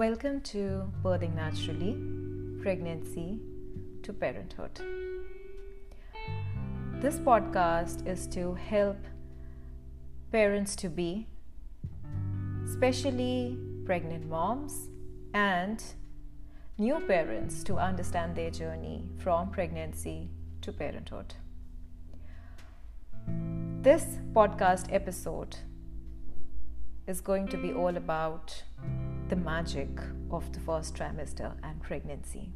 Welcome to Birthing Naturally Pregnancy to Parenthood. This podcast is to help parents to be, especially pregnant moms and new parents, to understand their journey from pregnancy to parenthood. This podcast episode is going to be all about the magic of the first trimester and pregnancy.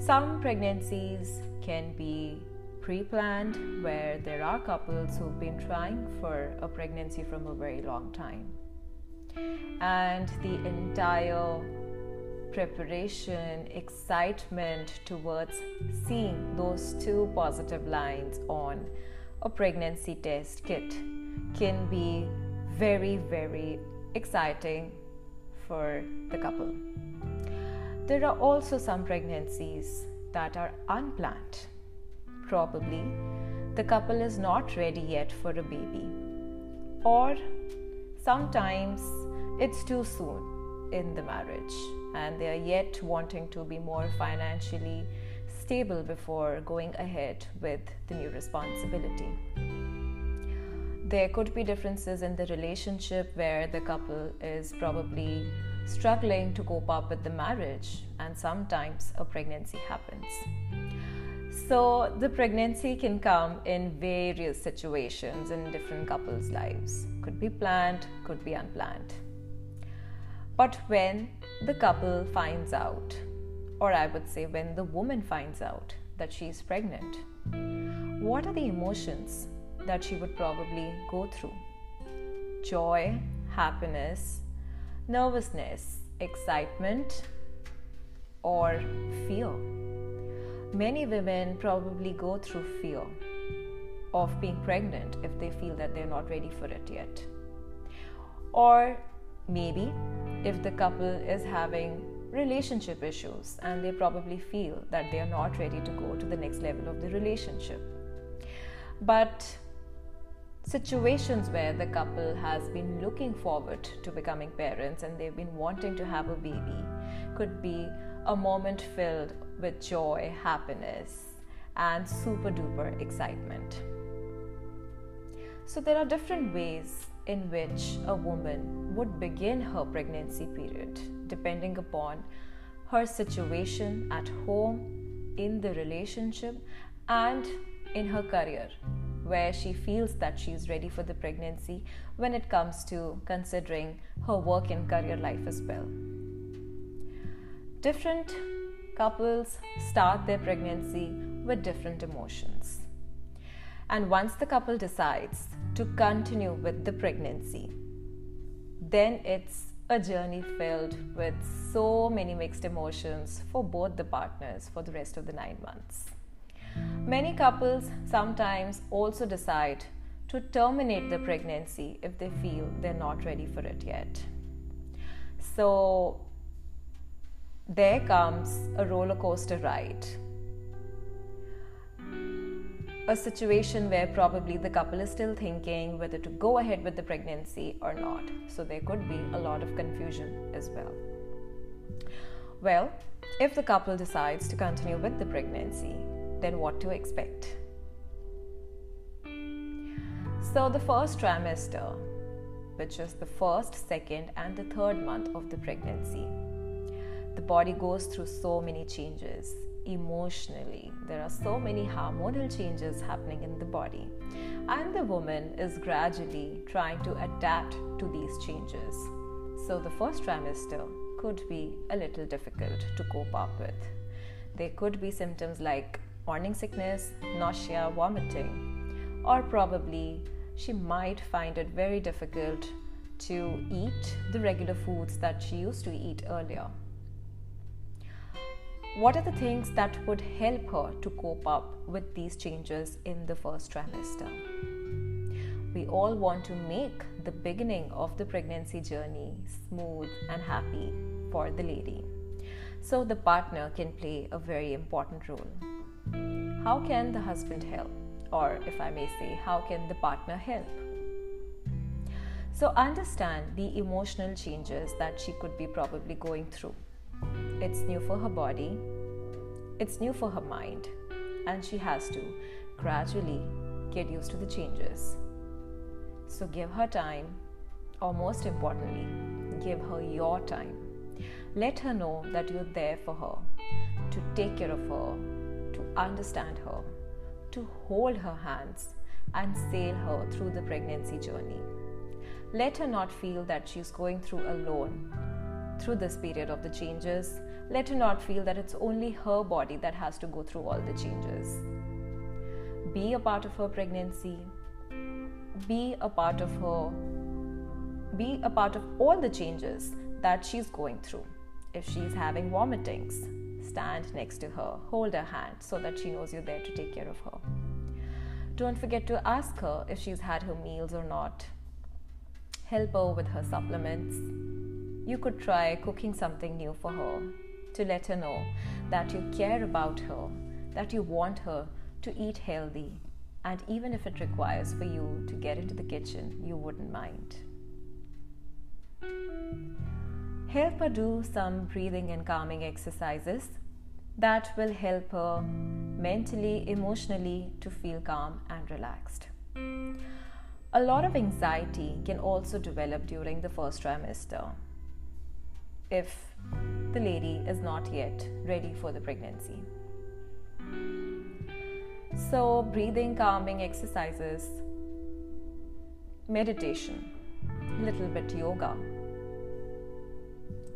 Some pregnancies can be pre planned, where there are couples who've been trying for a pregnancy from a very long time. And the entire preparation, excitement towards seeing those two positive lines on a pregnancy test kit can be very, very exciting for the couple. There are also some pregnancies that are unplanned. Probably the couple is not ready yet for a baby, or sometimes it's too soon in the marriage and they are yet wanting to be more financially stable before going ahead with the new responsibility there could be differences in the relationship where the couple is probably struggling to cope up with the marriage, and sometimes a pregnancy happens. So, the pregnancy can come in various situations in different couples' lives. Could be planned, could be unplanned. But when the couple finds out, or I would say when the woman finds out that she is pregnant, what are the emotions that she would probably go through joy, happiness, nervousness, excitement, or fear. Many women probably go through fear of being pregnant if they feel that they're not ready for it yet. Or maybe if the couple is having relationship issues and they probably feel that they are not ready to go to the next level of the relationship. But situations where the couple has been looking forward to becoming parents and they've been wanting to have a baby could be a moment filled with joy, happiness, and super duper excitement. So, there are different ways in which a woman would begin her pregnancy period depending upon her situation at home, in the relationship, and in her career where she feels that she's ready for the pregnancy when it comes to considering her work and career life as well. Different couples start their pregnancy with different emotions. And once the couple decides to continue with the pregnancy, then it's a journey filled with so many mixed emotions for both the partners for the rest of the nine months. Many couples sometimes also decide to terminate the pregnancy if they feel they're not ready for it yet. So there comes a roller coaster ride. A situation where probably the couple is still thinking whether to go ahead with the pregnancy or not. So there could be a lot of confusion as well. Well, if the couple decides to continue with the pregnancy, then what to expect. So, the first trimester, which is the first, second, and the third month of the pregnancy, the body goes through so many changes emotionally. There are so many hormonal changes happening in the body, and the woman is gradually trying to adapt to these changes. So, the first trimester could be a little difficult to cope up with. There could be symptoms like morning sickness, nausea, vomiting, or probably she might find it very difficult to eat the regular foods that she used to eat earlier. What are the things that would help her to cope up with these changes in the first trimester? We all want to make the beginning of the pregnancy journey smooth and happy for the lady. So, the partner can play a very important role. How can the husband help? Or, if I may say, how can the partner help? So, understand the emotional changes that she could be probably going through. It's new for her body, it's new for her mind, and she has to gradually get used to the changes. So, give her time, or most importantly, give her your time. Let her know that you're there for her, to take care of her, understand her, to hold her hands and sail her through the pregnancy journey. Let her not feel that she's going through alone through this period of the changes. Let her not feel that it's only her body that has to go through all the changes. Be a part of her pregnancy. Be a part of her. Be a part of all the changes that she's going through. If she's having vomitings, stand next to her, hold her hand so that she knows you're there to take care of her. Don't forget to ask her if she's had her meals or not help her with her supplements. You could try cooking something new for her to let her know that you care about her, that you want her to eat healthy, and even if it requires for you to get into the kitchen, you wouldn't mind. Help her do some breathing and calming exercises that will help her mentally, emotionally to feel calm and relaxed. A lot of anxiety can also develop during the first trimester if the lady is not yet ready for the pregnancy. So, breathing, calming exercises, meditation, a little bit yoga,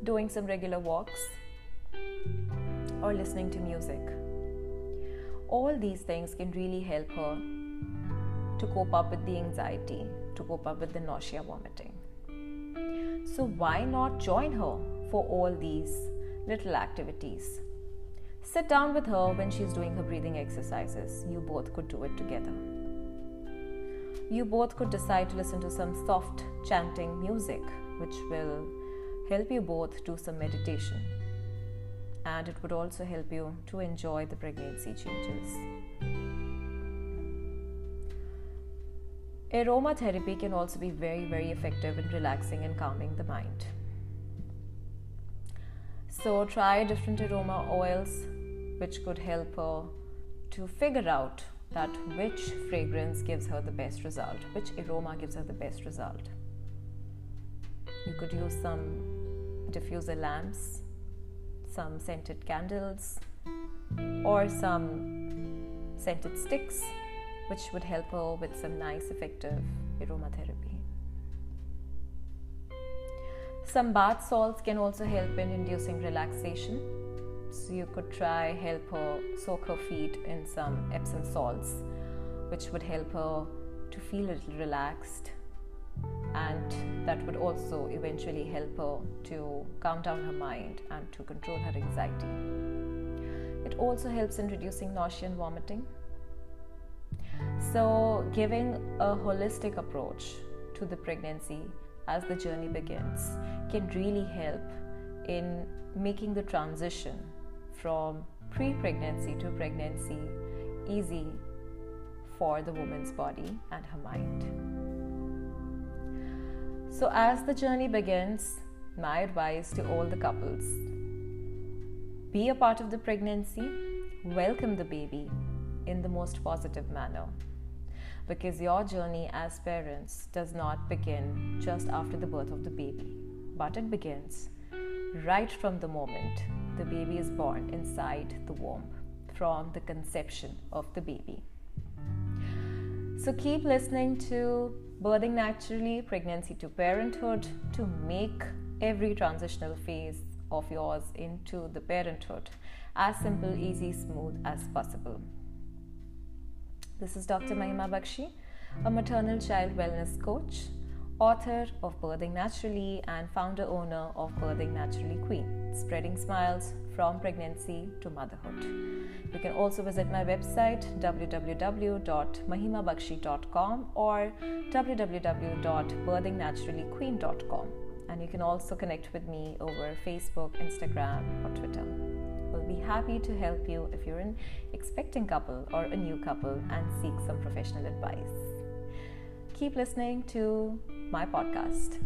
doing some regular walks, or listening to music. All these things can really help her to cope up with the anxiety, to cope up with the nausea, vomiting. So, why not join her for all these little activities? Sit down with her when she's doing her breathing exercises. You both could do it together. You both could decide to listen to some soft chanting music, which will help you both do some meditation. And it would also help you to enjoy the pregnancy changes. Aromatherapy can also be very, very effective in relaxing and calming the mind. So, try different aroma oils which could help her to figure out that which fragrance gives her the best result, which aroma gives her the best result. You could use some diffuser lamps, some scented candles, or some scented sticks which would help her with some nice effective aromatherapy. Some bath salts can also help in inducing relaxation. So you could try help her soak her feet in some Epsom salts, which would help her to feel a little relaxed that would also eventually help her to calm down her mind and to control her anxiety. It also helps in reducing nausea and vomiting so, giving a holistic approach to the pregnancy as the journey begins can really help in making the transition from pre pregnancy to pregnancy easy for the woman's body and her mind. So, as the journey begins, my advice to all the couples be a part of the pregnancy, welcome the baby in the most positive manner because your journey as parents does not begin just after the birth of the baby, but it begins right from the moment the baby is born inside the womb, from the conception of the baby. So keep listening to Birthing Naturally, Pregnancy to Parenthood to make every transitional phase of yours into the parenthood as simple, easy, smooth as possible. This is Dr. Mahima Bakshi, a maternal child wellness coach, author of Birthing Naturally, and founder owner of Birthing Naturally Queen, spreading smiles from pregnancy to motherhood. You can also visit my website www.mahimabakshi.com or www.birthingnaturallyqueen.com. And you can also connect with me over Facebook, Instagram, or Twitter We'll be happy to help you if you're an expecting couple or a new couple and seek some professional advice. Keep listening to my podcast.